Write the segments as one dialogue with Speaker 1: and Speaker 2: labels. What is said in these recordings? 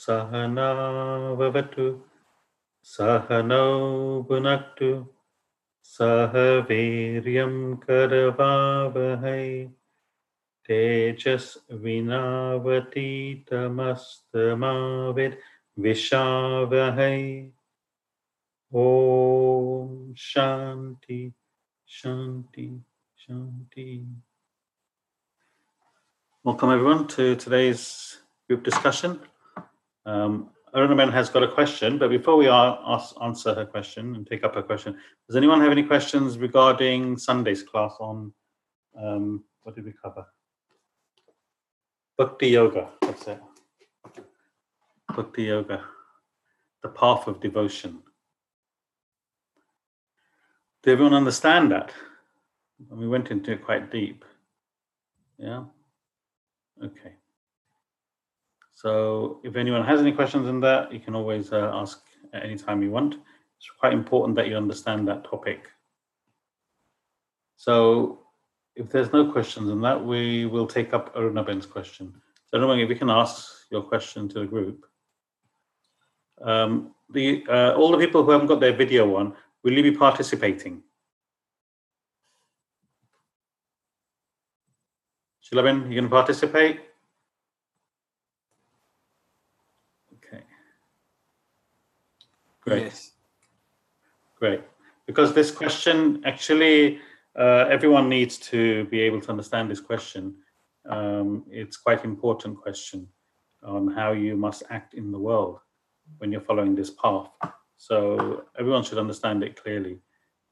Speaker 1: सहनावतु सहनौ भुनक्तु सह वीर्यं करवावहै तेजस्विनावतीतमस्तमाविद्विषावहै ॐ शान्ति शान्ति शान्ति Welcome everyone to today's group discussion. Um, Arunaben has got a question, but before we ask, answer her question and take up her question, does anyone have any questions regarding Sunday's class on um, what did we cover? Bhakti Yoga. That's it. Bhakti Yoga, the path of devotion. Did everyone understand that? We went into it quite deep. Yeah. Okay. So if anyone has any questions on that, you can always uh, ask at any time you want. It's quite important that you understand that topic. So if there's no questions on that, we will take up Arunaben's question. So Aruna, if you can ask your question to the group. Um, the uh, all the people who haven't got their video on, will you be participating? Shilaben, you going to participate? Okay. Great.
Speaker 2: Yes.
Speaker 1: Great. Because this question, actually, uh, everyone needs to be able to understand this question. Um, it's quite important question on how you must act in the world when you're following this path. So everyone should understand it clearly.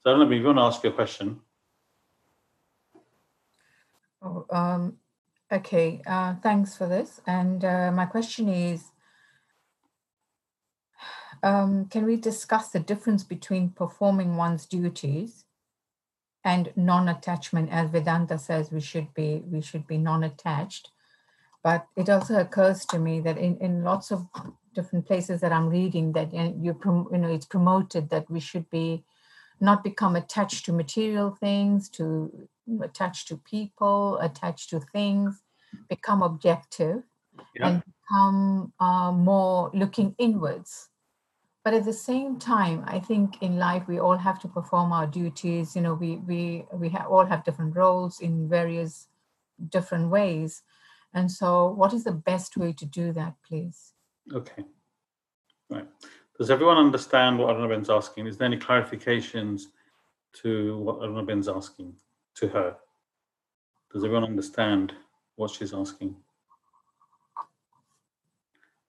Speaker 1: So I don't know if you want to ask your question.
Speaker 3: Oh, um, okay, uh, thanks for this. And uh, my question is, um, can we discuss the difference between performing one's duties and non-attachment? As Vedanta says, we should be we should be non-attached. But it also occurs to me that in, in lots of different places that I'm reading, that you you know it's promoted that we should be not become attached to material things, to attached to people, attached to things, become objective,
Speaker 1: Yeah.
Speaker 3: and become uh, more looking inwards. But at the same time, I think in life we all have to perform our duties. You know, we we we ha- all have different roles in various different ways, and so what is the best way to do that, please?
Speaker 1: Okay. Right. Does everyone understand what Arunaben's asking? Is there any clarifications to what Arunaben's asking to her? Does everyone understand what she's asking?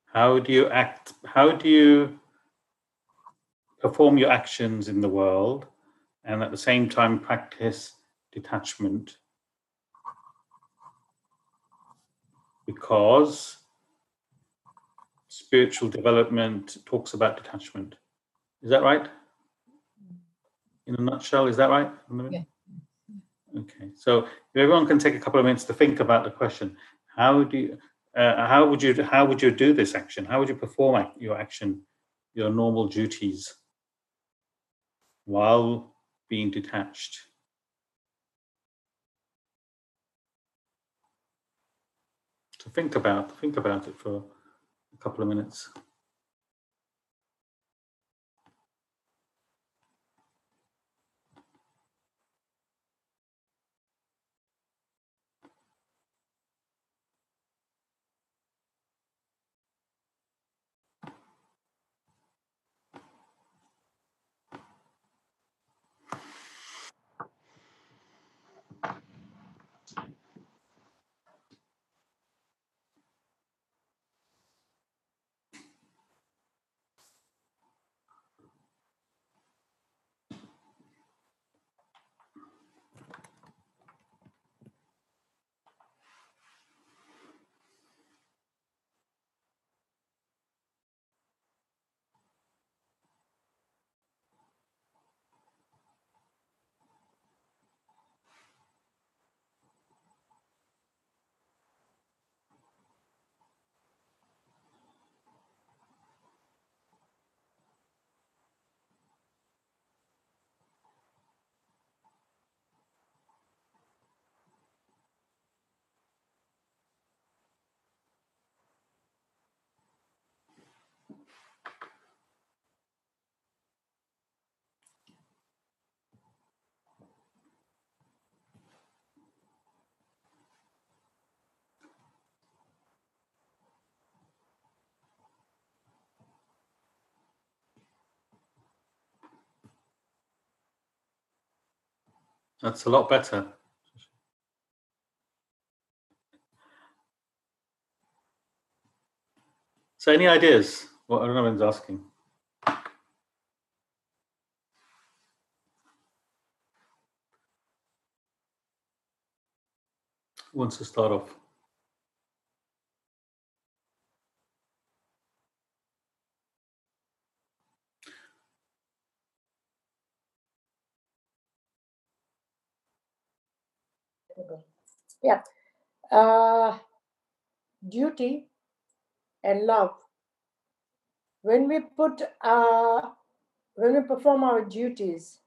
Speaker 1: How do you act? How do you perform your actions in the world and at the same time practice detachment? Because spiritual development talks about detachment. Is that right? In a nutshell, is that right?
Speaker 3: Yeah.
Speaker 1: Okay, so if everyone can take a couple of minutes to think about the question, how do you, uh, how would you, how would you do this action? How would you perform your action, your normal duties, while being detached? To think about, think about it for a couple of minutes. That's a lot better. So any ideas? What Arunaben's asking. Who wants to start off?
Speaker 2: Yeah. Uh, duty and love. When we put, uh, when we perform our duties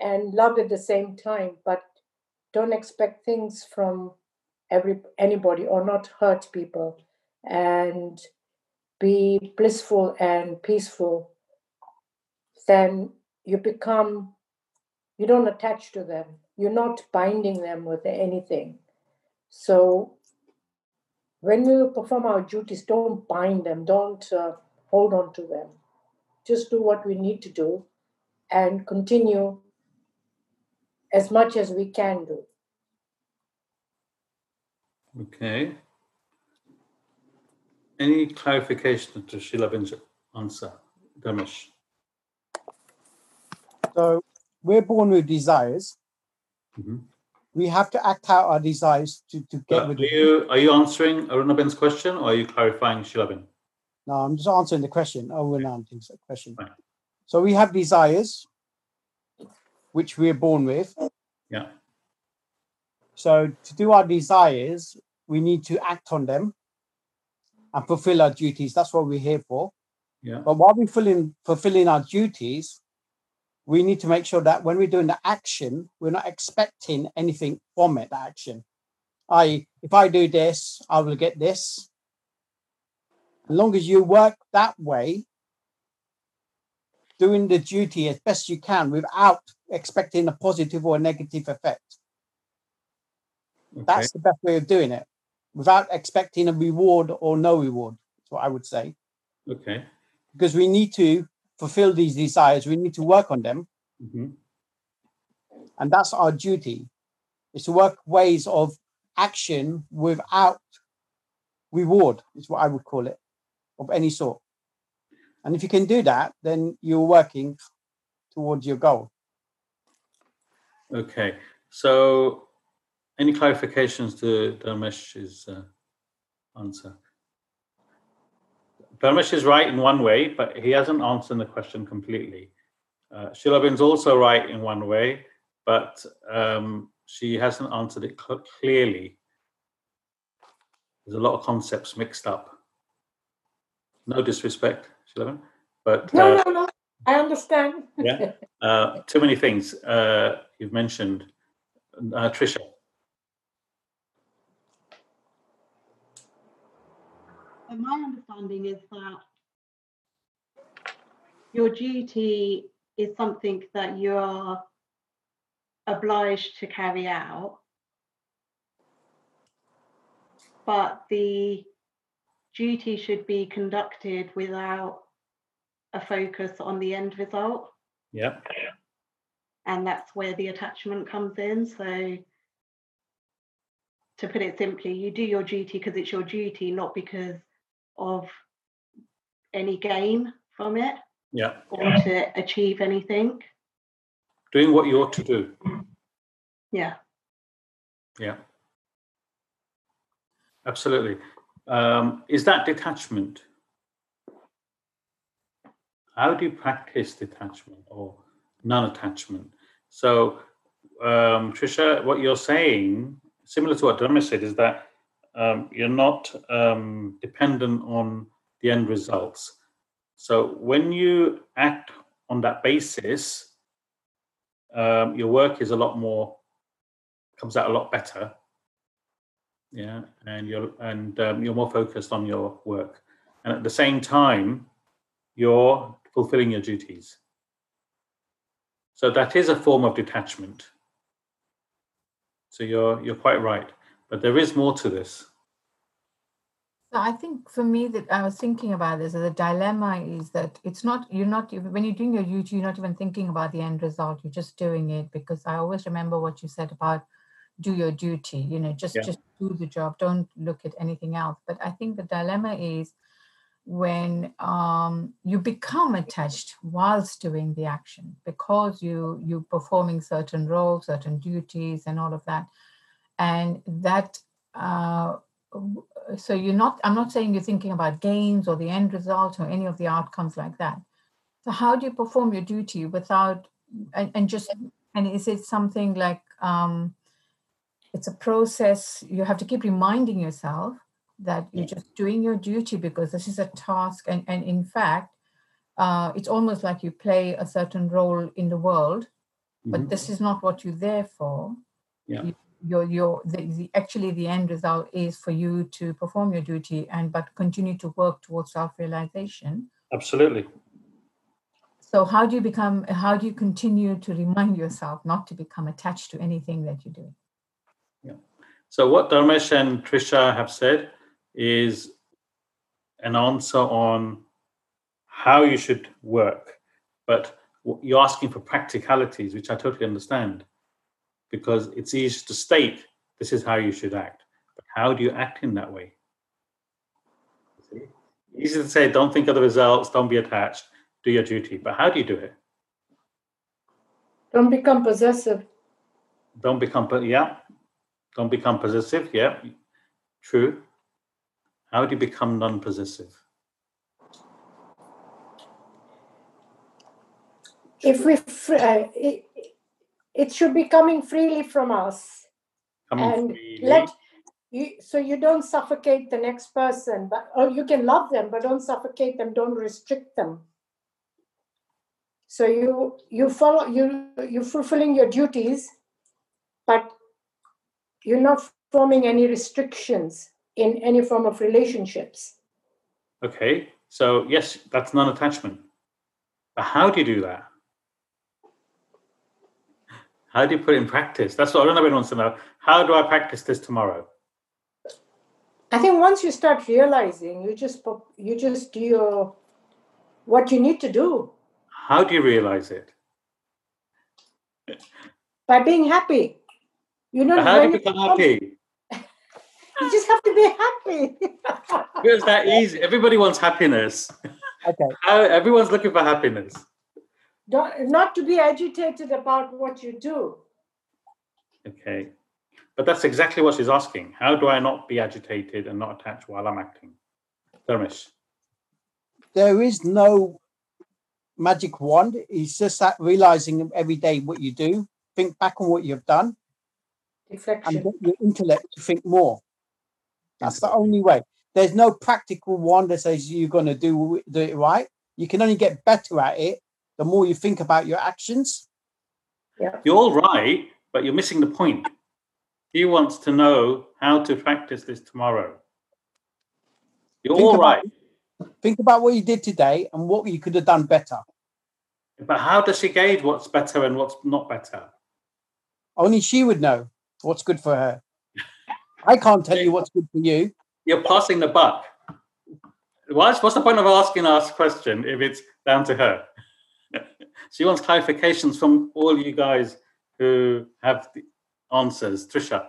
Speaker 2: and love at the same time, but don't expect things from every anybody or not hurt people and be blissful and peaceful, then you become, you don't attach to them you're not binding them with anything. So when we perform our duties, don't bind them, don't uh, hold on to them. Just do what we need to do and continue as much as we can do.
Speaker 1: Okay. Any clarification to Sheila answer, Dharmesh?
Speaker 4: So we're born with desires.
Speaker 1: Mhm.
Speaker 4: We have to act out our desires to, to get
Speaker 1: Uh,
Speaker 4: rid
Speaker 1: Are
Speaker 4: of
Speaker 1: you, are you answering Arunaben's question or are you clarifying Shilaben?
Speaker 4: No, I'm just answering the question. Oh, we're not answering the question.
Speaker 1: Right.
Speaker 4: So we have desires, which we're born with.
Speaker 1: Yeah.
Speaker 4: So to do our desires, we need to act on them and fulfill our duties. That's what we're here for.
Speaker 1: Yeah.
Speaker 4: But while we're fulfilling, fulfilling our duties, we need to make sure that when we're doing the action, we're not expecting anything from it, the action. I, if I do this, I will get this. As long as you work that way, doing the duty as best you can without expecting a positive or a negative effect.
Speaker 1: Okay.
Speaker 4: That's the best way of doing it, without expecting a reward or no reward. That's what I would say.
Speaker 1: Okay.
Speaker 4: Because we need to fulfill these desires, we need to work on them,
Speaker 1: Mhm.
Speaker 4: and that's our duty. Is to work ways of action without reward, is what I would call it, of any sort. And if you can do that, then you're working towards your goal.
Speaker 1: Okay. So any clarifications to Dharmesh's uh, answer? Dharmesh is right in one way, but he hasn't answered the question completely. Uh, Shilaben's also right in one way, but um, she hasn't answered it cl- clearly. There's a lot of concepts mixed up. No disrespect, Shilaben, but
Speaker 2: No,
Speaker 1: uh,
Speaker 2: no, no. I understand.
Speaker 1: Yeah. uh, too many things uh, you've mentioned. Uh, Trisha,
Speaker 5: my understanding is that your duty is something that you're obliged to carry out, but the duty should be conducted without a focus on the end result.
Speaker 1: yeah,
Speaker 5: And that's where the attachment comes in. So, to put it simply, you do your duty because it's your duty, not because of any gain from it
Speaker 1: yeah,
Speaker 5: or to achieve anything.
Speaker 1: doing what you ought to do.
Speaker 5: Yeah.
Speaker 1: Yeah, absolutely. Um, is that detachment? How do you practice detachment or non-attachment? So, um, Trisha, what you're saying, similar to what Dharma said, is that um, you're not um, dependent on the end results. So when you act on that basis, um, your work is a lot more comes out a lot better. Yeah, and you're and um, you're more focused on your work, and at the same time, you're fulfilling your duties. So that is a form of detachment. So you're you're quite right, but there is more to this.
Speaker 3: So I think for me that I was thinking about this, the dilemma is that it's not, you're not, when you're doing your duty, you're not even thinking about the end result. You're just doing it because I always remember what you said about do your duty, you know, just,
Speaker 1: Yeah.
Speaker 3: just do the job. Don't look at anything else. But I think the dilemma is when um, you become attached whilst doing the action because you you're performing certain roles, certain duties, and all of that, and that uh, so you're not i'm not saying you're thinking about gains or the end result or any of the outcomes like that so how do you perform your duty without and, and just and is it something like um it's a process you have to keep reminding yourself that you're just doing your duty because this is a task and and in fact uh, it's almost like you play a certain role in the world but
Speaker 1: Mhm.
Speaker 3: this is not what you're there for
Speaker 1: Yeah.
Speaker 3: You- your your the, the actually the end result is for you to perform your duty and but continue to work towards self-realization.
Speaker 1: Absolutely.
Speaker 3: so how do you become how do you continue to remind yourself not to become attached to anything that you do
Speaker 1: So what Dharmesh and Trisha have said is an answer on how you should work, but you're asking for practicalities, which I totally understand, because it's easy to state this is how you should act, but how do you act in that way? See? Easy to say, don't think of the results, don't be attached, do your duty, but how do you do it?
Speaker 2: Don't become possessive.
Speaker 1: Don't become, yeah, don't become possessive, yeah, true. How do you become non-possessive?
Speaker 2: If we, uh, it, should be coming freely from us.
Speaker 1: Coming
Speaker 2: and
Speaker 1: freely.
Speaker 2: let you so you don't suffocate the next person but or you can love them but don't suffocate them don't restrict them so you you follow you you're fulfilling your duties but you're not forming any restrictions in any form of relationships
Speaker 1: Okay, so yes, that's non-attachment. But how do you do that? How do you put it in practice? That's what I don't know. everyone wants to know. How do I practice this tomorrow?
Speaker 2: i think once you start realizing you just you just do your what you need to do
Speaker 1: How do you realize it?
Speaker 2: by being happy you know
Speaker 1: How do you
Speaker 2: you
Speaker 1: become
Speaker 2: become-
Speaker 1: happy?
Speaker 2: you just have to be happy
Speaker 1: It's that easy. Everybody wants happiness.
Speaker 4: Okay.
Speaker 1: How, everyone's looking for happiness.
Speaker 2: Don't, not to be agitated about what you do.
Speaker 1: Okay. But that's exactly what she's asking. How do I not be agitated and not attached while I'm acting? Dharmesh.
Speaker 4: There is no magic wand. It's just that realizing every day what you do, think back on what you've done, and get your intellect to think more. That's the only way. There's no practical wand that says you're going to do, do it right. You can only get better at it the more you think about your actions.
Speaker 1: You're all right, but you're missing the point. He wants to know how to practice this tomorrow. You're
Speaker 4: Think
Speaker 1: all
Speaker 4: about-
Speaker 1: right,
Speaker 4: Think about what you did today and what you could have done better.
Speaker 1: but how does she gauge what's better and what's not better?
Speaker 4: Only she would know what's good for her. I can't tell you what's good for you.
Speaker 1: You're passing the buck. What's, what's the point of asking us question if it's down to her? she wants clarifications from all you guys who have the answers. Trisha.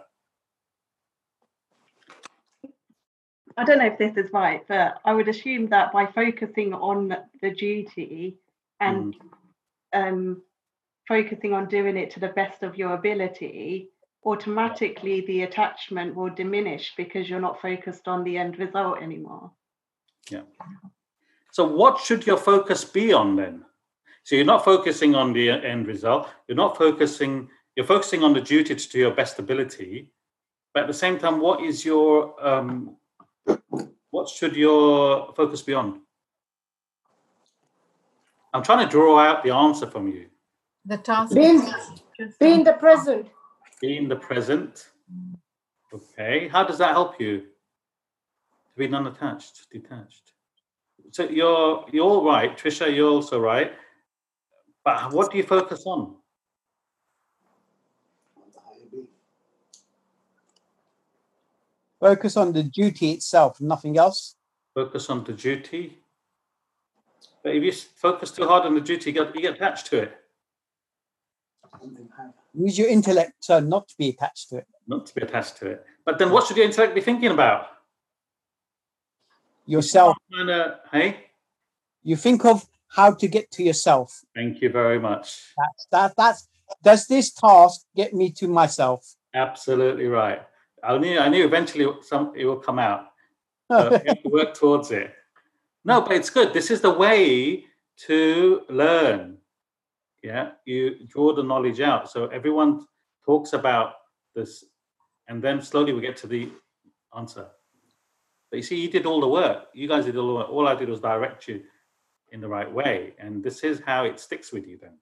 Speaker 5: I don't know if this is right, but I would assume that by focusing on the duty and um, focusing on doing it to the best of your ability, automatically the attachment will diminish because you're not focused on the end result anymore. Yeah.
Speaker 1: So, what should your focus be on then? So, you're not focusing on the end result. You're not focusing. You're focusing on the duty to do your best ability, but at the same time, what is your um, what should your focus be on? I'm trying to draw out the answer from you.
Speaker 3: the task
Speaker 2: Being-
Speaker 3: is just,
Speaker 2: Be in
Speaker 3: um,
Speaker 2: the present.
Speaker 1: Being the present. Okay. How does that help you to be non-attached, detached? So you're you're all right, Trisha. You're also right. But what do you focus on?
Speaker 4: Focus on the duty itself, nothing else.
Speaker 1: Focus on the duty. But if you focus too hard on the duty, you get, you get attached to it,
Speaker 4: Use your intellect so not to be attached to it.
Speaker 1: not to be attached to it. But then what should your intellect be thinking about?
Speaker 4: Yourself.
Speaker 1: To- hey,
Speaker 4: You think of how to get to yourself.
Speaker 1: thank you very much.
Speaker 4: That's that. That's does this task get me to myself?
Speaker 1: Absolutely right. I knew, I knew eventually some, it will come out. You have to work towards it. No, but it's good. This is the way to learn. Yeah, you draw the knowledge out. So everyone talks about this, and then slowly we get to the answer. But you see, you did all the work. You guys did all the work. All I did was direct you in the right way, and this is how it sticks with you. Then,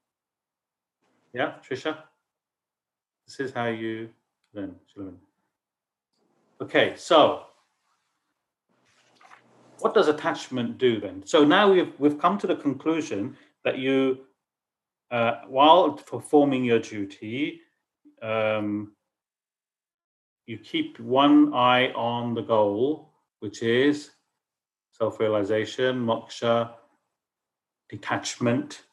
Speaker 1: yeah, Trisha, this is how you learn. Okay, so what does attachment do then? So now we've we've come to the conclusion that you, uh, while performing your duty, um, you keep one eye on the goal, which is self-realization, moksha, detachment,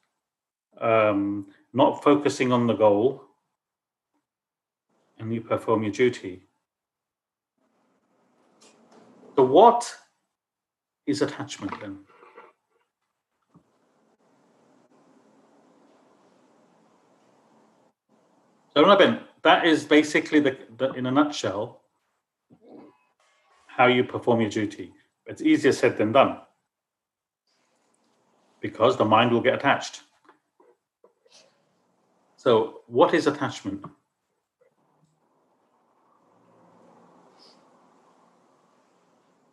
Speaker 1: um, not focusing on the goal, and you perform your duty. So what is attachment then? So Robin, that is basically the, the in a nutshell how you perform your duty. It's easier said than done because the mind will get attached. So what is attachment?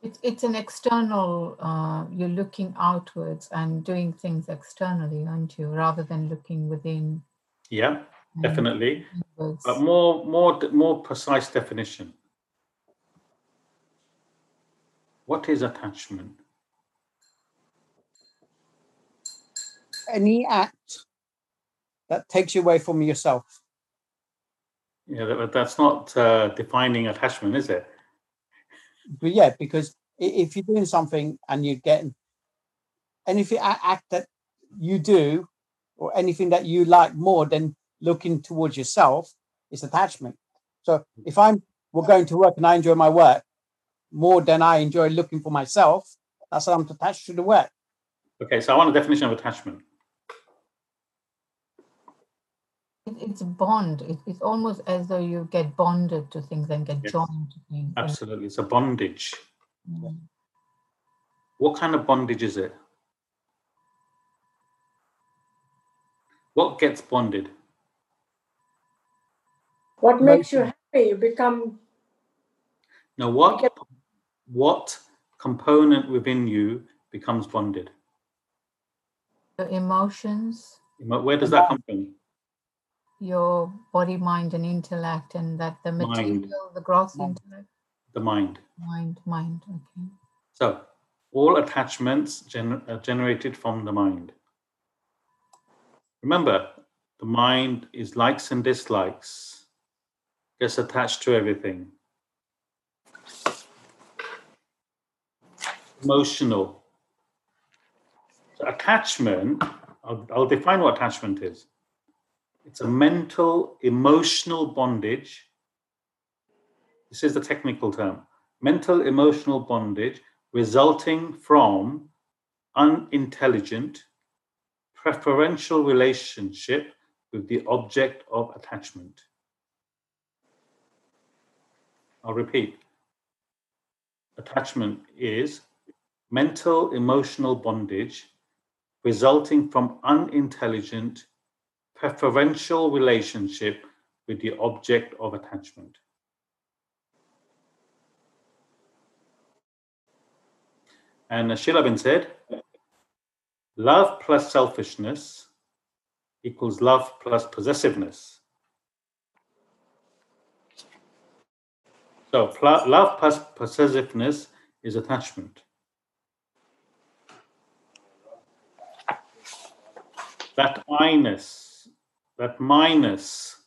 Speaker 3: It's, it's an external, uh, you're looking outwards and doing things externally, aren't you? Rather than looking within.
Speaker 1: Yeah, definitely.
Speaker 3: inwards.
Speaker 1: But more, more, more precise definition. What is attachment?
Speaker 4: Any act that takes you away from yourself.
Speaker 1: Yeah, that, that's not uh, defining attachment, is it?
Speaker 4: But yeah, because if you're doing something and you're getting anything act that you do or anything that you like more than looking towards yourself is attachment. So if I'm we're going to work and I enjoy my work more than I enjoy looking for myself, that's how I'm attached to the work.
Speaker 1: Okay, so I want a definition of attachment.
Speaker 3: It, it's a bond. It, it's almost as though you get bonded to things and get
Speaker 1: Yes.
Speaker 3: joined to things.
Speaker 1: Absolutely, it's a bondage.
Speaker 3: Mm.
Speaker 1: What kind of bondage is it? What gets bonded?
Speaker 2: What makes you happy? You become
Speaker 1: Now, what
Speaker 2: Okay.
Speaker 1: what component within you becomes bonded?
Speaker 3: Your emotions,
Speaker 1: Where does that come from?
Speaker 3: Your body, mind, and intellect, and that the
Speaker 1: Mind.
Speaker 3: material, the gross
Speaker 4: Mind.
Speaker 3: intellect,
Speaker 1: The mind.
Speaker 3: mind, mind. Okay.
Speaker 1: So, all attachments gen- are generated from the mind. Remember, the mind is likes and dislikes, gets attached to everything. Emotional. So attachment, I'll, I'll define what attachment is. It's a mental, emotional bondage. This is the technical term mental emotional bondage resulting from unintelligent preferential relationship with the object of attachment. I'll repeat. Attachment is mental emotional bondage resulting from unintelligent preferential relationship with the object of attachment. And as Sheila bin said, love plus selfishness equals love plus possessiveness. So pl- love plus possessiveness is attachment. That I-ness, that minus,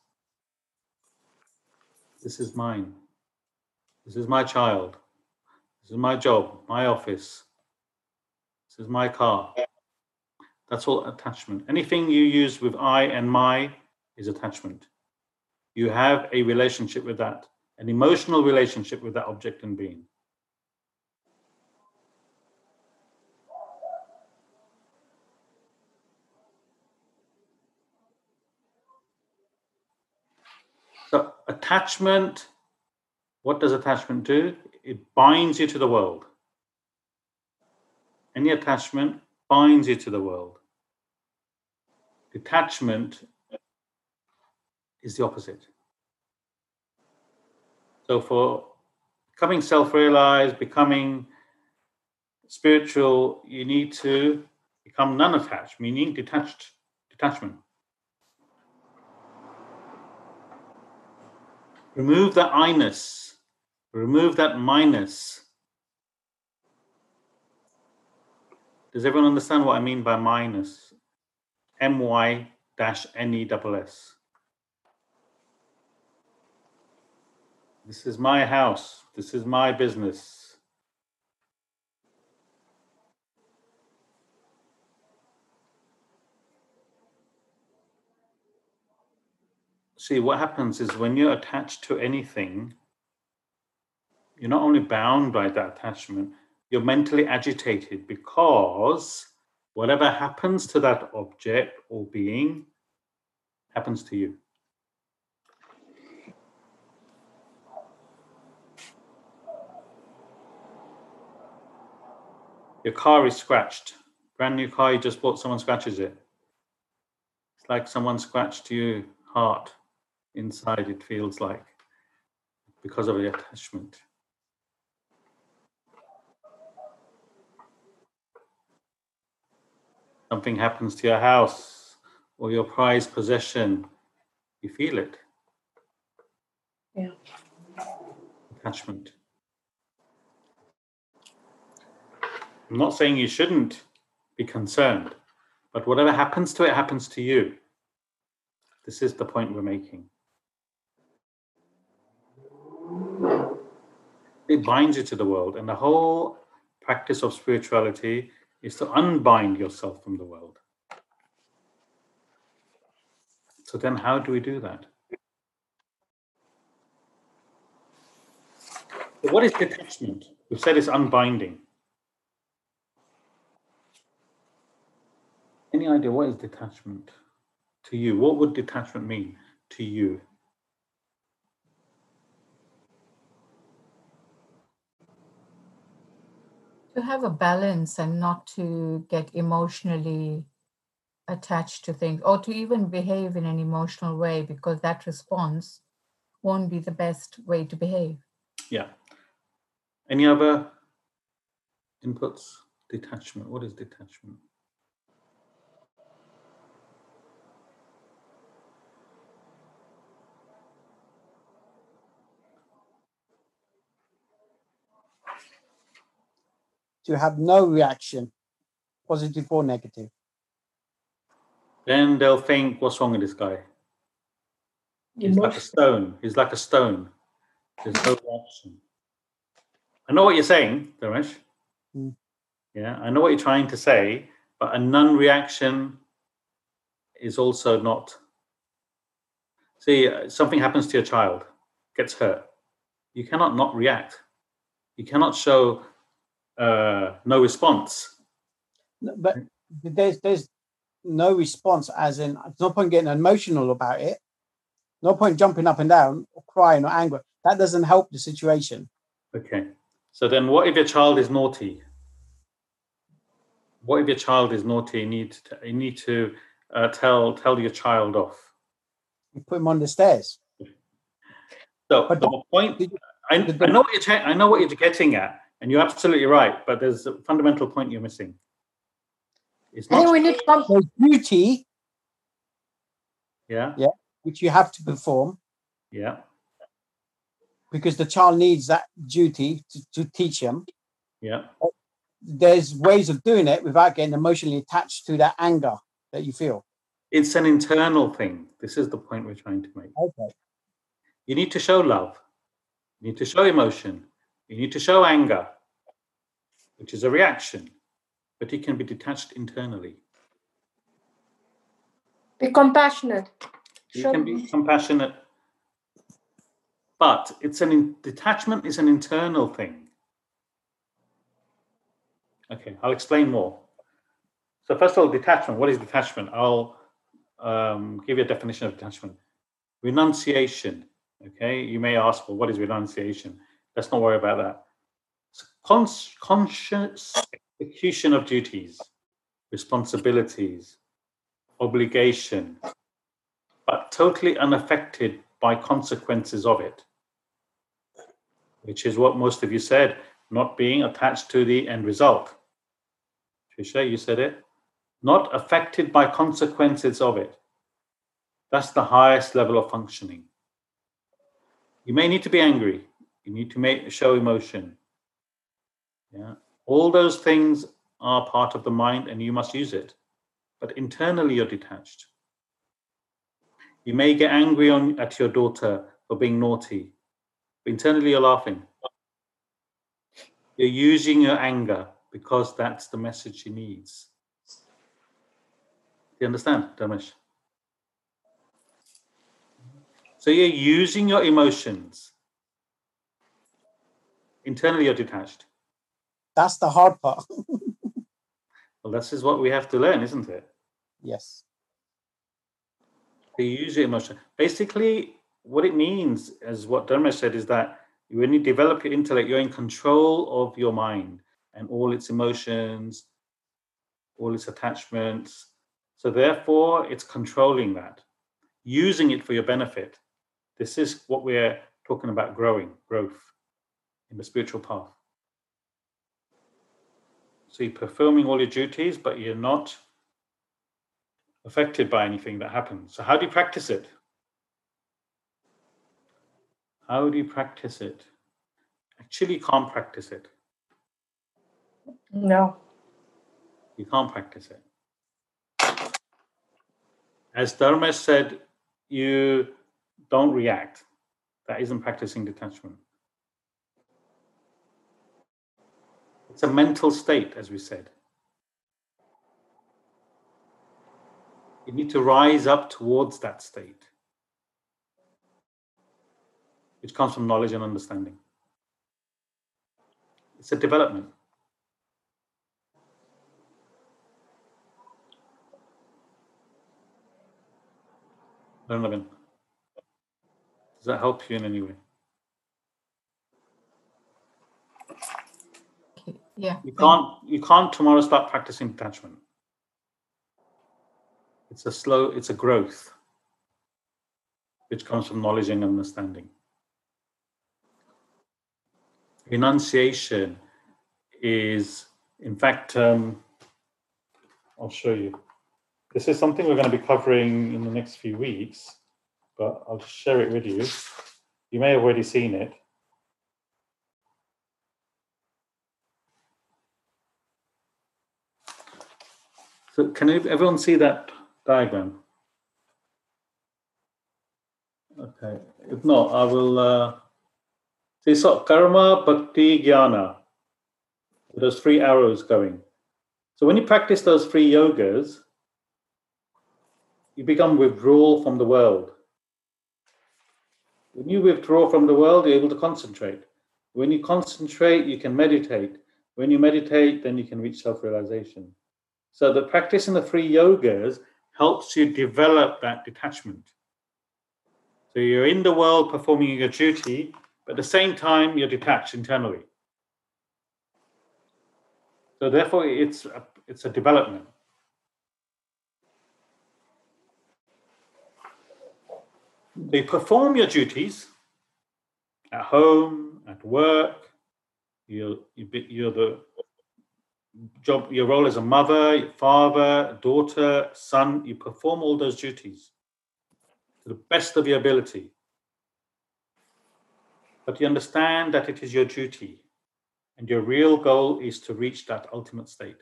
Speaker 1: this is mine. This is my child. This is my job, my office. This is my car. That's all attachment. Anything you use with I and my is attachment. You have a relationship with that, an emotional relationship with that object and being. So attachment, what does attachment do? It binds you to the world. Any attachment binds you to the world. Detachment is the opposite. So for becoming self-realized, becoming spiritual, you need to become non-attached, meaning detached detachment. Remove that I-ness, remove that minus. Does everyone understand what I mean by minus? M-Y dash N-E-S-S. This is my house. This is my business. See, what happens is when you're attached to anything, you're not only bound by that attachment, you're mentally agitated because whatever happens to that object or being happens to you. Your car is scratched. Brand new car you just bought, someone scratches it. It's like someone scratched your heart inside, it feels like, because of the attachment. Something happens to your house or your prized possession, you feel it.
Speaker 2: Yeah.
Speaker 1: Attachment. I'm not saying you shouldn't be concerned, but whatever happens to it happens to you. This is the point we're making. It binds you to the world, and the whole practice of spirituality is to unbind yourself from the world. So, then how do we do that? What is detachment? We've said it's unbinding. Any idea what is detachment to you? What would detachment mean to you?
Speaker 3: To have a balance and not to get emotionally attached to things or to even behave in an emotional way because that response won't be the best way to behave.
Speaker 1: Yeah. Any other inputs? Detachment. What is detachment?
Speaker 4: To have no reaction, positive or negative.
Speaker 1: Then they'll think, what's wrong with this guy? He's like a stone. He's like a stone. There's no reaction. I know what you're saying, Dharesh.
Speaker 4: Mm.
Speaker 1: Yeah, I know what you're trying to say, but a non-reaction is also not. See, uh, something happens to your child, gets hurt. You cannot not react. You cannot show uh, no response.
Speaker 4: But there's there's no response, as in there's no point getting emotional about it. No point jumping up and down or crying or angry. That doesn't help the situation.
Speaker 1: Okay. So then, what if your child is naughty? What if your child is naughty? You need to, you need to uh, tell tell your child off.
Speaker 4: You put him on the stairs.
Speaker 1: So
Speaker 4: But
Speaker 1: the point,
Speaker 4: did
Speaker 1: I, I know what you're I know what you're getting at, and you're absolutely right. But there's a fundamental point you're missing. It's
Speaker 2: I think
Speaker 1: not.
Speaker 2: we need some.
Speaker 4: There's duty
Speaker 1: Yeah. Yeah.
Speaker 4: which you have to perform
Speaker 1: Yeah.
Speaker 4: because the child needs that duty to, to teach him.
Speaker 1: Yeah.
Speaker 4: There's ways of doing it without getting emotionally attached to that anger that you feel.
Speaker 1: It's an internal thing. This is the point we're trying to make.
Speaker 4: Okay.
Speaker 1: You need to show love. You need to show emotion. You need to show anger, which is a reaction, but it can be detached internally.
Speaker 2: Be compassionate.
Speaker 1: You
Speaker 2: Show
Speaker 1: can be compassionate, but it's an in, detachment is an internal thing. Okay, I'll explain more. So first of all, detachment. What is detachment? I'll um, give you a definition of detachment. Renunciation. Okay, you may ask, well, what is renunciation? Let's not worry about that. It's cons- conscious execution of duties, responsibilities, obligation, but totally unaffected by consequences of it, which is what most of you said, not being attached to the end result. Trisha, you said it. Not affected by consequences of it. That's the highest level of functioning. You may need to be angry. You need to make show emotion. Yeah. All those things are part of the mind and you must use it. But internally you're detached. You may get angry on at your daughter for being naughty. But internally you're laughing. You're using your anger because that's the message she needs. Do you understand, Dharmesh? So you're using your emotions. Internally, you're detached.
Speaker 4: That's the hard part.
Speaker 1: Well, this is what we have to learn, isn't it?
Speaker 4: yes.
Speaker 1: To use your emotion. Basically, what it means, as what Dharma said, is that when you develop your intellect, you're in control of your mind and all its emotions, all its attachments. So therefore, it's controlling that, using it for your benefit. This is what we're talking about growing, growth in the spiritual path. So you're performing all your duties, but you're not affected by anything that happens. So how do you practice it? How do you practice it? Actually, you can't practice it.
Speaker 2: No.
Speaker 1: You can't practice it. As Dharmesh said, you don't react. That isn't practicing detachment. It's a mental state, as we said. You need to rise up towards that state, which comes from knowledge and understanding. It's a development. Does that help you in any way?
Speaker 3: Okay, Yeah.
Speaker 1: You can't you can't tomorrow start practicing detachment. It's a slow, it's a growth which comes from knowledge and understanding. Renunciation is, in fact, um, I'll show you. This is something we're going to be covering in the next few weeks, but I'll share it with you. You may have already seen it. So can everyone see that diagram? Okay, if not, I will, uh, see, so karma, bhakti, jnana. Those three arrows going. So when you practice those three yogas, you become withdrawal from the world. When you withdraw from the world, you're able to concentrate. When you concentrate, you can meditate. When you meditate, then you can reach self-realization. So the practice in the three yogas helps you develop that detachment. So you're in the world performing your duty, but at the same time you're detached internally. So therefore it's a, it's a development. They perform your duties at home, at work. You're, you're the job, your role as a mother, father, daughter, son, you perform all those duties to the best of your ability. But you understand that it is your duty, and your real goal is to reach that ultimate state,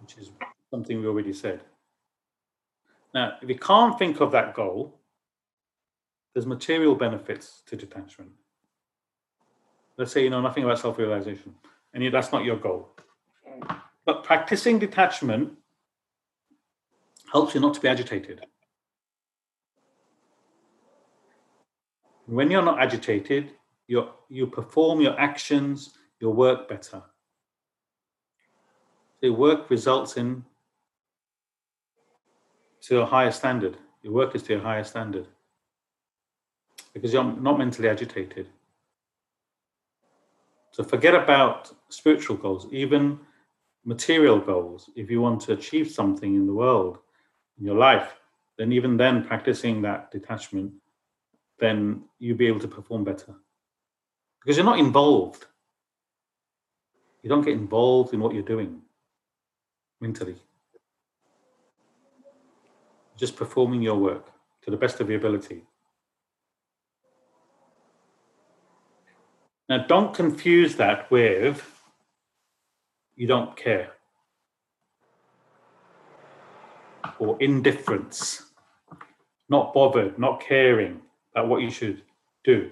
Speaker 1: which is something we already said. Now, if you can't think of that goal, there's material benefits to detachment. Let's say you know nothing about self-realization, and you, that's not your goal. But practicing detachment helps you not to be agitated. When you're not agitated, you you perform your actions, your work better. The work results in to a higher standard. Your work is to a higher standard because you're not mentally agitated. So forget about spiritual goals, even material goals. If you want to achieve something in the world, in your life, then even then practicing that detachment, then you'll be able to perform better. Because you're not involved. You don't get involved in what you're doing mentally. Just performing your work to the best of your ability. Now, don't confuse that with you don't care or indifference, not bothered, not caring about what you should do.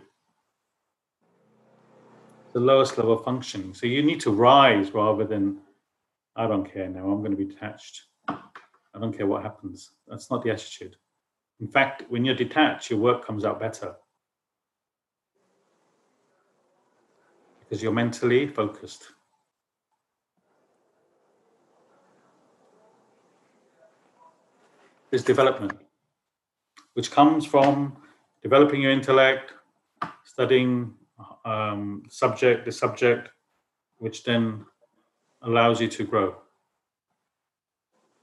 Speaker 1: The lowest level of functioning. So you need to rise rather than, I don't care now, I'm going to be detached. I don't care what happens. That's not the attitude. In fact, when you're detached, your work comes out better because you're mentally focused. Is development, which comes from developing your intellect, studying um, subject, the subject, which then allows you to grow.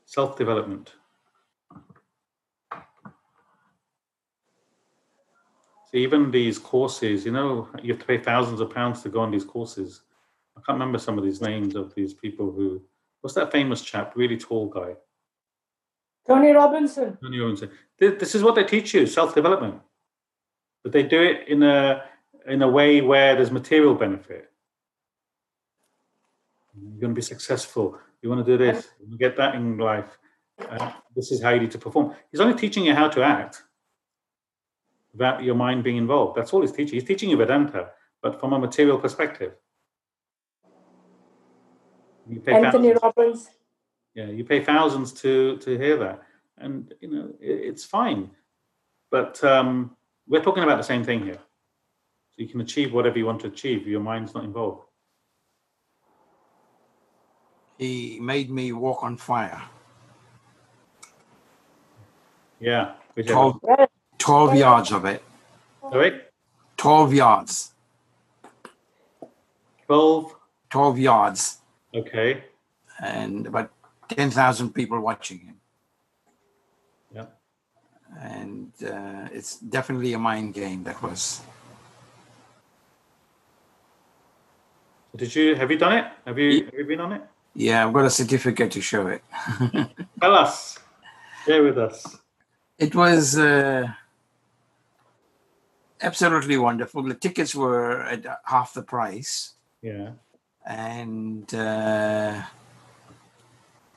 Speaker 1: Self development. So even these courses, you know, you have to pay thousands of pounds to go on these courses. I can't remember some of these names of these people who. What's that famous chap? Really tall guy.
Speaker 2: Tony Robinson.
Speaker 1: Tony Robinson. This is what they teach you: self-development. But they do it in a in a way where there's material benefit. You're going to be successful. You want to do this. You get that in life. Uh, this is how you need to perform. He's only teaching you how to act without your mind being involved. That's all he's teaching. He's teaching you Vedanta, but from a material perspective.
Speaker 2: You pay Anthony thousands. Robbins.
Speaker 1: Yeah, you pay thousands to to hear that, and you know it, it's fine. But um, we're talking about the same thing here. So you can achieve whatever you want to achieve. Your mind's not involved.
Speaker 6: He made me walk on fire.
Speaker 1: Yeah.
Speaker 6: 12, 12 yards of it.
Speaker 1: Sorry?
Speaker 6: 12 yards.
Speaker 1: 12?
Speaker 6: 12 yards.
Speaker 1: Okay.
Speaker 6: And about 10,000 people watching him.
Speaker 1: Yeah.
Speaker 6: And uh, it's definitely a mind game that was.
Speaker 1: Did you, have you done it? Have you, have you been on it?
Speaker 6: Yeah, I've got a certificate to show it.
Speaker 1: Tell us. Share with us.
Speaker 6: It was uh, absolutely wonderful. The tickets were at half the price.
Speaker 1: Yeah.
Speaker 6: And uh,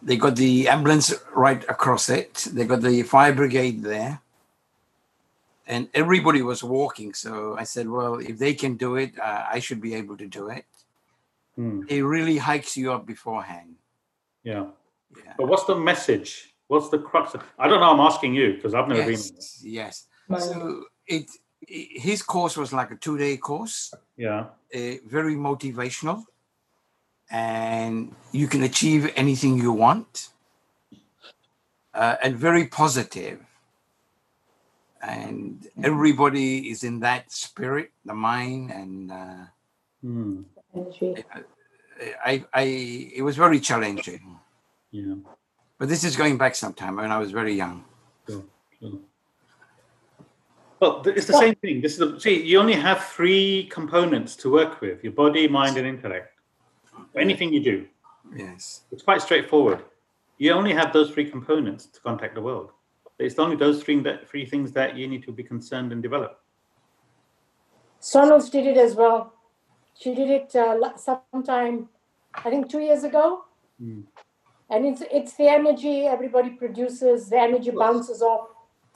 Speaker 6: they got the ambulance right across it. They got the fire brigade there. And everybody was walking. So I said, well, if they can do it, uh, I should be able to do it.
Speaker 1: Hmm.
Speaker 6: It really hikes you up beforehand.
Speaker 1: Yeah.
Speaker 6: Yeah.
Speaker 1: But what's the message? What's the crux? Of, I don't know. I'm asking you because I've never
Speaker 6: yes,
Speaker 1: been.
Speaker 6: Yes. So it, his course was like a two day course.
Speaker 1: Yeah.
Speaker 6: Uh, very motivational, and you can achieve anything you want, uh, and very positive. And everybody is in that spirit, the mind, and uh,
Speaker 1: Hmm.
Speaker 6: I, I, it was very challenging.
Speaker 1: Yeah.
Speaker 6: But this is going back sometime when I was very young.
Speaker 1: Sure. Sure. Well, it's the same thing. This is a, see, you only have three components to work with: your body, mind, and intellect. Anything you do,
Speaker 6: Yes.
Speaker 1: it's quite straightforward. You only have those three components to contact the world. It's only those three that three things that you need to be concerned and develop.
Speaker 2: Sonal did it as well. She did it uh, sometime, I think, two years ago.
Speaker 1: Mm.
Speaker 2: And it's it's the energy everybody produces. The energy bounces off.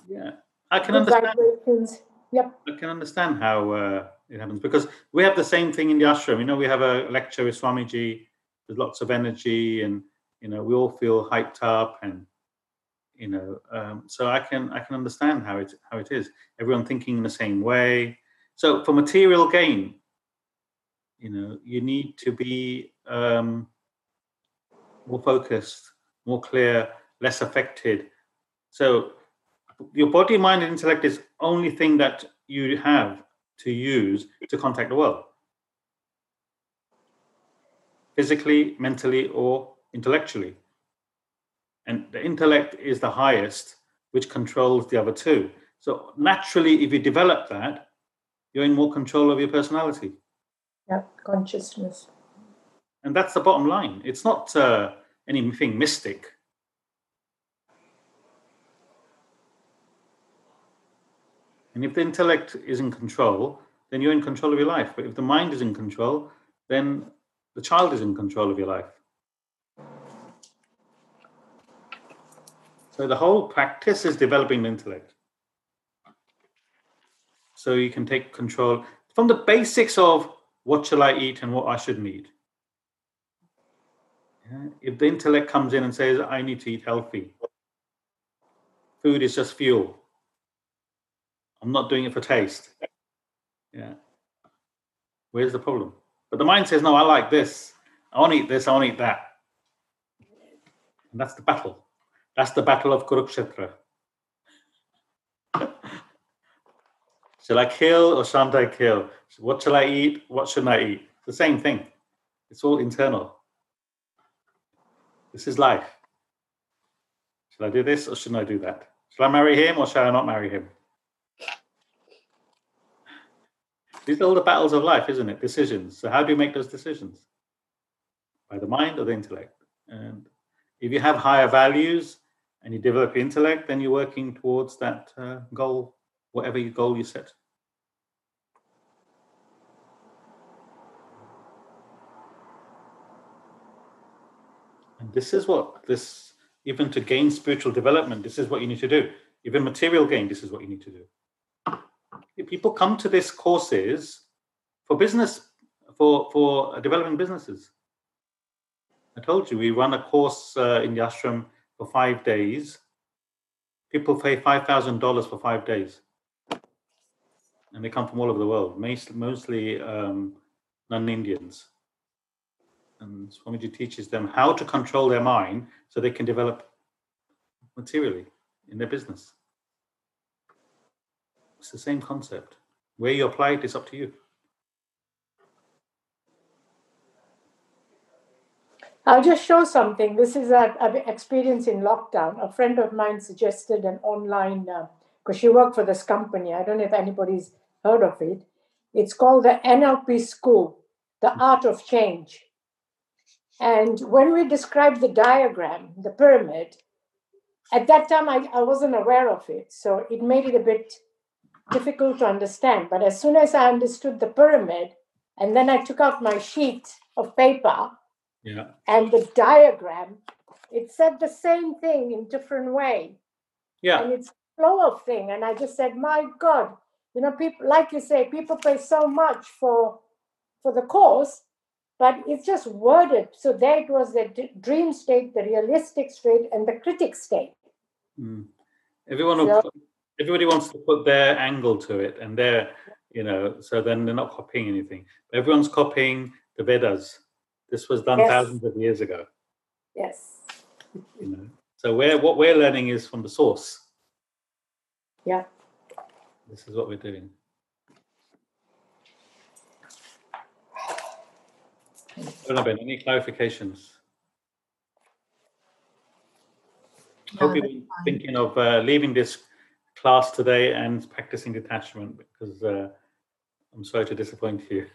Speaker 1: Yeah, I can understand.
Speaker 2: Yep.
Speaker 1: I can understand how uh, it happens because we have the same thing in the ashram. You know, we have a lecture with Swamiji. There's lots of energy, and you know, we all feel hyped up, and you know, um, so I can I can understand how it how it is. Everyone thinking in the same way. So for material gain, you know, you need to be um, more focused, more clear, less affected. So your body, mind, and intellect is only thing that you have to use to contact the world. Physically, mentally, or intellectually. And the intellect is the highest, which controls the other two. So naturally, if you develop that, you're in more control of your personality.
Speaker 2: Yeah, consciousness.
Speaker 1: And that's the bottom line. It's not uh, anything mystic. And if the intellect is in control, then you're in control of your life. But if the mind is in control, then the child is in control of your life. So the whole practice is developing the intellect. So you can take control from the basics of what shall I eat and what I shouldn't eat. Yeah? If the intellect comes in and says, I need to eat healthy, food is just fuel. I'm not doing it for taste. Yeah. Where's the problem? But the mind says, no, I like this. I want to eat this. I want to eat that. And that's the battle. That's the battle of Kurukshetra. shall I kill or shan't I kill? What shall I eat? What shouldn't I eat? The same thing. It's all internal. This is life. Shall I do this or shouldn't I do that? Shall I marry him or shall I not marry him? These are all the battles of life, isn't it? Decisions. So how do you make those decisions? By the mind or the intellect? And if you have higher values and you develop intellect, then you're working towards that uh, goal, whatever your goal you set. And this is what this, even to gain spiritual development, this is what you need to do. Even material gain, this is what you need to do people come to this courses for business for for developing businesses. I told you we run a course uh, in the ashram for five days. People pay $5000 for five days. And they come from all over the world mostly, mostly um, non-indians. And swamiji teaches them how to control their mind so they can develop materially in their business it's the same concept. Where you apply it is up to you.
Speaker 2: I'll just show something. This is an experience in lockdown. A friend of mine suggested an online, because uh, she worked for this company. I don't know if anybody's heard of it. It's called the NLP School, The Art of Change. And when we described the diagram, the pyramid, at that time I, I wasn't aware of it. So it made it a bit difficult to understand. But as soon as I understood the pyramid, and then I took out my sheet of paper
Speaker 1: yeah.
Speaker 2: and the diagram, it said the same thing in different way.
Speaker 1: Yeah.
Speaker 2: And it's flow of thing. And I just said, my God, you know, people like you say, people pay so much for for the course, but it's just worded. So there it was the d- dream state, the realistic state, and the critic state.
Speaker 1: Mm. Everyone so, everybody wants to put their angle to it and their you know so then they're not copying anything. Everyone's copying the vedas. This was done yes. thousands of years ago.
Speaker 2: Yes.
Speaker 1: You know so where what we're learning is from the source.
Speaker 2: Yeah.
Speaker 1: This is what we're doing. Been any clarifications. No, hope you're thinking of uh, leaving this class today and practicing detachment because uh, I'm sorry to disappoint you.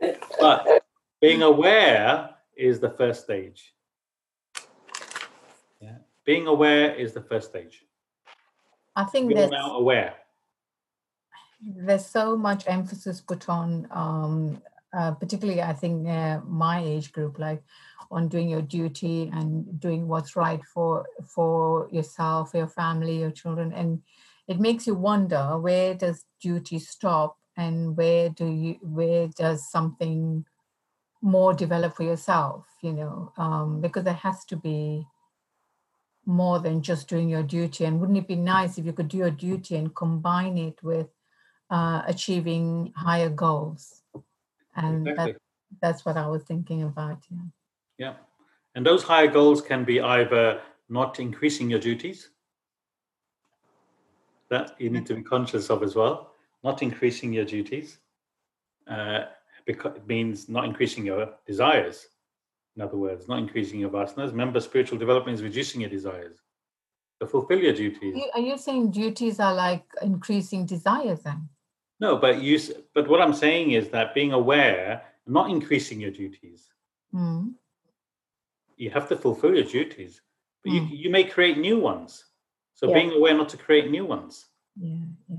Speaker 1: but being aware is the first stage. Yeah. Being aware is the first stage.
Speaker 3: I think
Speaker 1: You're now aware.
Speaker 3: There's so much emphasis put on, um, uh, particularly I think uh, my age group, like on doing your duty and doing what's right for for yourself, your family, your children, and it makes you wonder where does duty stop and where do you where does something more develop for yourself you know um, because there has to be more than just doing your duty and wouldn't it be nice if you could do your duty and combine it with uh, achieving higher goals and
Speaker 1: Exactly.
Speaker 3: that, that's what i was thinking about yeah
Speaker 1: Yeah. And those higher goals can be either not increasing your duties. That you need to be conscious of as well. Not increasing your duties. Uh, because it means not increasing your desires. In other words, not increasing your vasanas. Remember, spiritual development is reducing your desires. To fulfill your duties.
Speaker 3: Are you saying duties are like increasing desires then
Speaker 1: No, but you. But what I'm saying is that being aware, not increasing your duties.
Speaker 3: Mm,
Speaker 1: you have to fulfill your duties, but you,
Speaker 3: Mm.
Speaker 1: you may create new ones. So
Speaker 2: Yeah.
Speaker 1: being aware not to create new ones.
Speaker 3: yeah yeah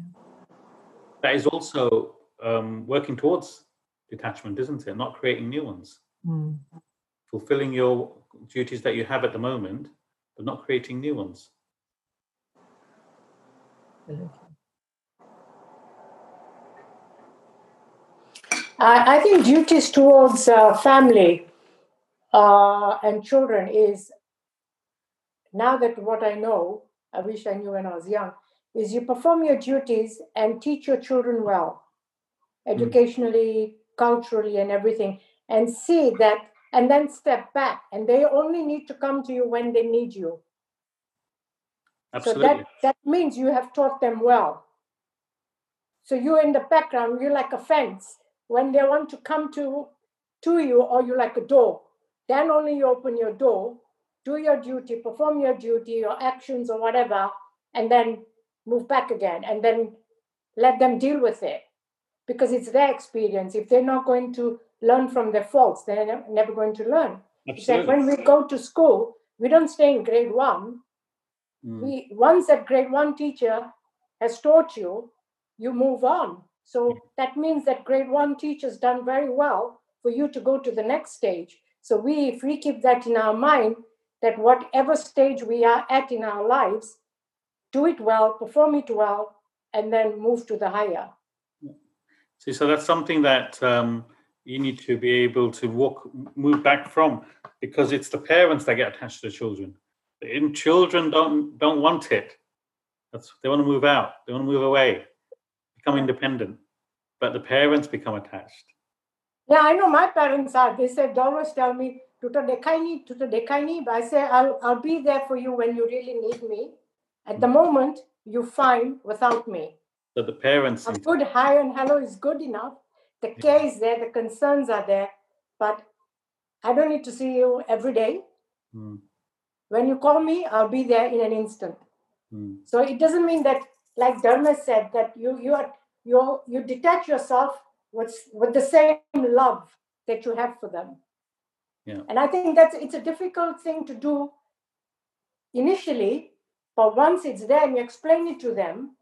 Speaker 1: That is also um, working towards detachment, isn't it? Not creating new ones.
Speaker 3: Mm.
Speaker 1: Fulfilling your duties that you have at the moment, but not creating new ones.
Speaker 2: I, I think duties towards uh, family uh, and children is now that what I know, I wish I knew when I was young, is you perform your duties and teach your children well, hmm. educationally, culturally, and everything, and see that, and then step back. And they only need to come to you when they need you.
Speaker 1: Absolutely.
Speaker 2: So that, that means you have taught them well. So you're in the background, you're like a fence. When they want to come to, to you, or you're like a door, then only you open your door, do your duty, perform your duty, your actions or whatever, and then move back again and then let them deal with it because it's their experience. If they're not going to learn from their faults, they're never going to learn. It's like when we go to school, we don't stay in grade one,
Speaker 1: Mm.
Speaker 2: we once that grade one teacher has taught you you move on so that means that grade one teacher's done very well for you to go to the next stage so we if we keep that in our mind that whatever stage we are at in our lives do it well perform it well and then move to the higher
Speaker 1: See, so that's something that um, you need to be able to walk, move back from, because it's the parents that get attached to the children. And children don't don't want it. That's they want to move out. They want to move away, become independent. But the parents become attached.
Speaker 2: yeah i know my parents are they said always tell me tuta dekaini tuta dekaini but i say I'll, I'll be there for you when you really need me at the moment you're fine without me
Speaker 1: So the parents.
Speaker 2: A good hi and hello is good enough. The care is there, the concerns are there, but I don't need to see you every day.
Speaker 1: Mm,
Speaker 2: When you call me, I'll be there in an instant.
Speaker 1: mm.
Speaker 2: So it doesn't mean that, like Dharma said, that you you are you you detach yourself with with the same love that you have for them.
Speaker 1: Yeah.
Speaker 2: And I think that's it's a difficult thing to do initially, but once it's there and you explain it to them,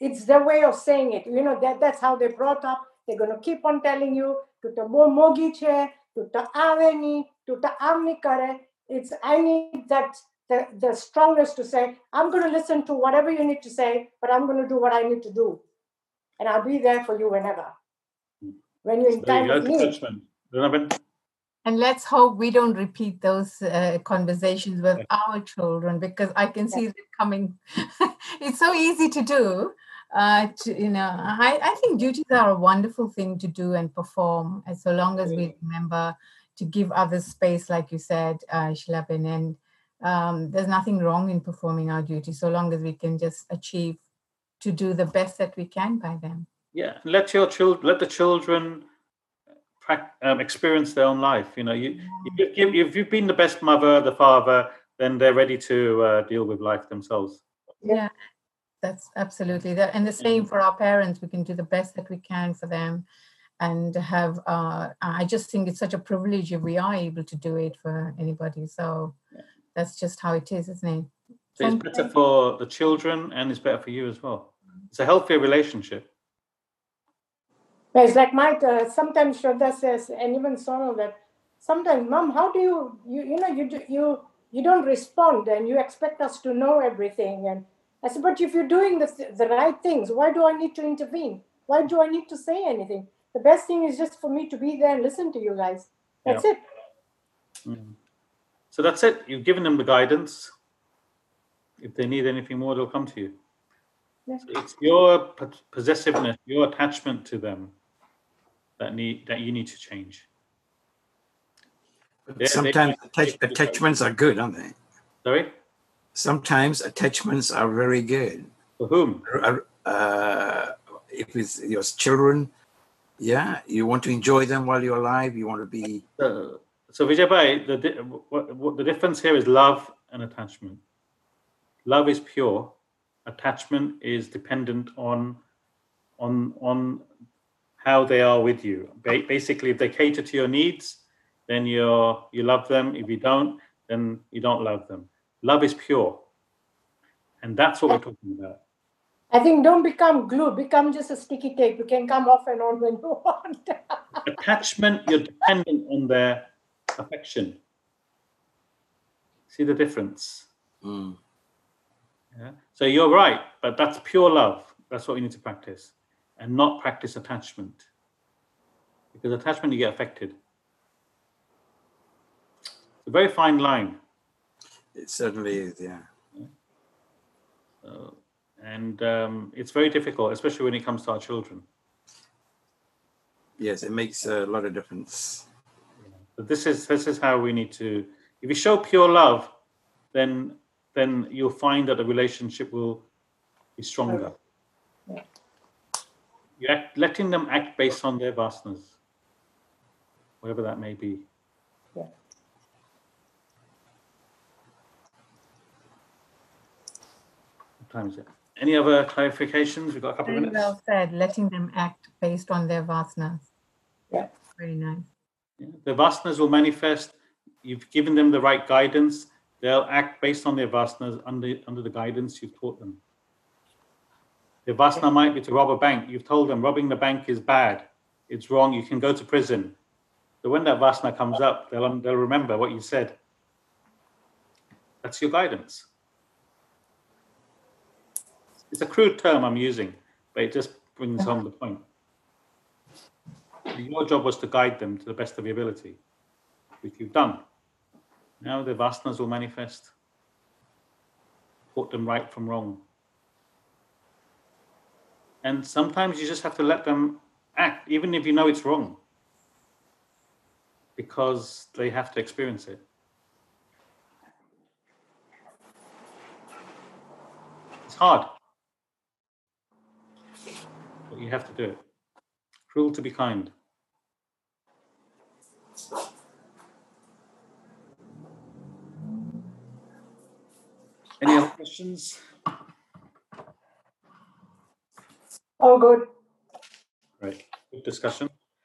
Speaker 2: it's their way of saying it. You know, that that's how they're brought up. They're gonna keep on telling you to ta bo mogi che, to ta aveni, to ta amni kare. It's I need that the, the strongest to say, I'm gonna listen to whatever you need to say, but I'm gonna do what I need to do. And I'll be there for you whenever. Hmm. When you're in
Speaker 1: There you
Speaker 2: time
Speaker 1: go,
Speaker 2: of need.
Speaker 1: detachment.
Speaker 3: And let's hope we don't repeat those uh, conversations with our children because I can see them coming. it's so easy to do. Uh, to, you know, I, I think duties are a wonderful thing to do and perform, as so long as we remember to give others space, like you said, uh, Shilaben. And um, there's nothing wrong in performing our duty, so long as we can just achieve to do the best that we can by them.
Speaker 1: Yeah, let your children, let the children um, experience their own life. You know, you, if, you, if you've been the best mother, the father, then they're ready to uh, deal with life themselves.
Speaker 3: Yeah, that's absolutely that. And the same for our parents. We can do the best that we can for them and have uh I just think it's such a privilege if we are able to do it for anybody. So that's just how it is, isn't it?
Speaker 1: So it's better for the children and it's better for you as well. It's a healthier relationship.
Speaker 2: Yeah, It's like my uh, sometimes Shraddha says, and even Sonal that sometimes, Mom, how do you you you know you do, you you don't respond and you expect us to know everything and I said, but if you're doing the, th- the right things, why do I need to intervene? Why do I need to say anything? The best thing is just for me to be there and listen to you guys. That's it.
Speaker 1: Mm. So that's it. You've given them the guidance. If they need anything more, they'll come to you.
Speaker 2: Yeah.
Speaker 1: So it's your possessiveness, your attachment to them that need that you need to change.
Speaker 6: But Sometimes attach, attachments are good, aren't they?
Speaker 1: Sorry,
Speaker 6: Sometimes attachments are very good.
Speaker 1: for whom?
Speaker 6: Uh, if it's your children, yeah, you want to enjoy them while you're alive. You want to be
Speaker 1: So, so Vijay the what, what the difference here is love and attachment. Love is pure. Attachment is dependent on on on how they are with you. Ba- basically, if they cater to your needs, then you're you love them. If you don't, then you don't love them. Love is pure, and that's what we're talking about.
Speaker 2: I think don't become glue, become just a sticky tape. You can come off and on when you want.
Speaker 1: Attachment, you're dependent on their affection. See the difference?
Speaker 6: mm,
Speaker 1: Yeah. So you're right, but that's pure love. That's what we need to practice, and not practice attachment. Because attachment, you get affected. It's a very fine line.
Speaker 6: it certainly is. Yeah.
Speaker 1: So, and um, it's very difficult, especially when it comes to our children.
Speaker 6: Yes, it makes a lot of difference.
Speaker 1: But this is this is how we need to. If you show pure love, then then you'll find that the relationship will be stronger.
Speaker 2: Yeah.
Speaker 1: You act, letting them act based on their vasanas, whatever that may be.
Speaker 2: Yeah.
Speaker 1: What time is it? Any other clarifications? We've got a couple of
Speaker 3: Very
Speaker 1: minutes.
Speaker 3: well said, letting them act based on their vasanas.
Speaker 2: Yeah.
Speaker 3: Very nice.
Speaker 1: Yeah. The vasanas will manifest. You've given them the right guidance. They'll act based on their vasanas under, under the guidance you've taught them. Vasana might be to rob a bank. You've told them robbing the bank is bad. It's wrong. You can go to prison. So when that vasana comes up, they'll, um, they'll remember what you said. That's your guidance. It's a crude term I'm using, but it just brings home the point. Your job was to guide them to the best of your ability, which you've done. Now the vasanas will manifest. Put them right from wrong. And sometimes you just have to let them act, even if you know it's wrong, because they have to experience it. It's hard, but you have to do it. Cruel to be kind. Any other questions?
Speaker 2: All good.
Speaker 1: Right, good discussion.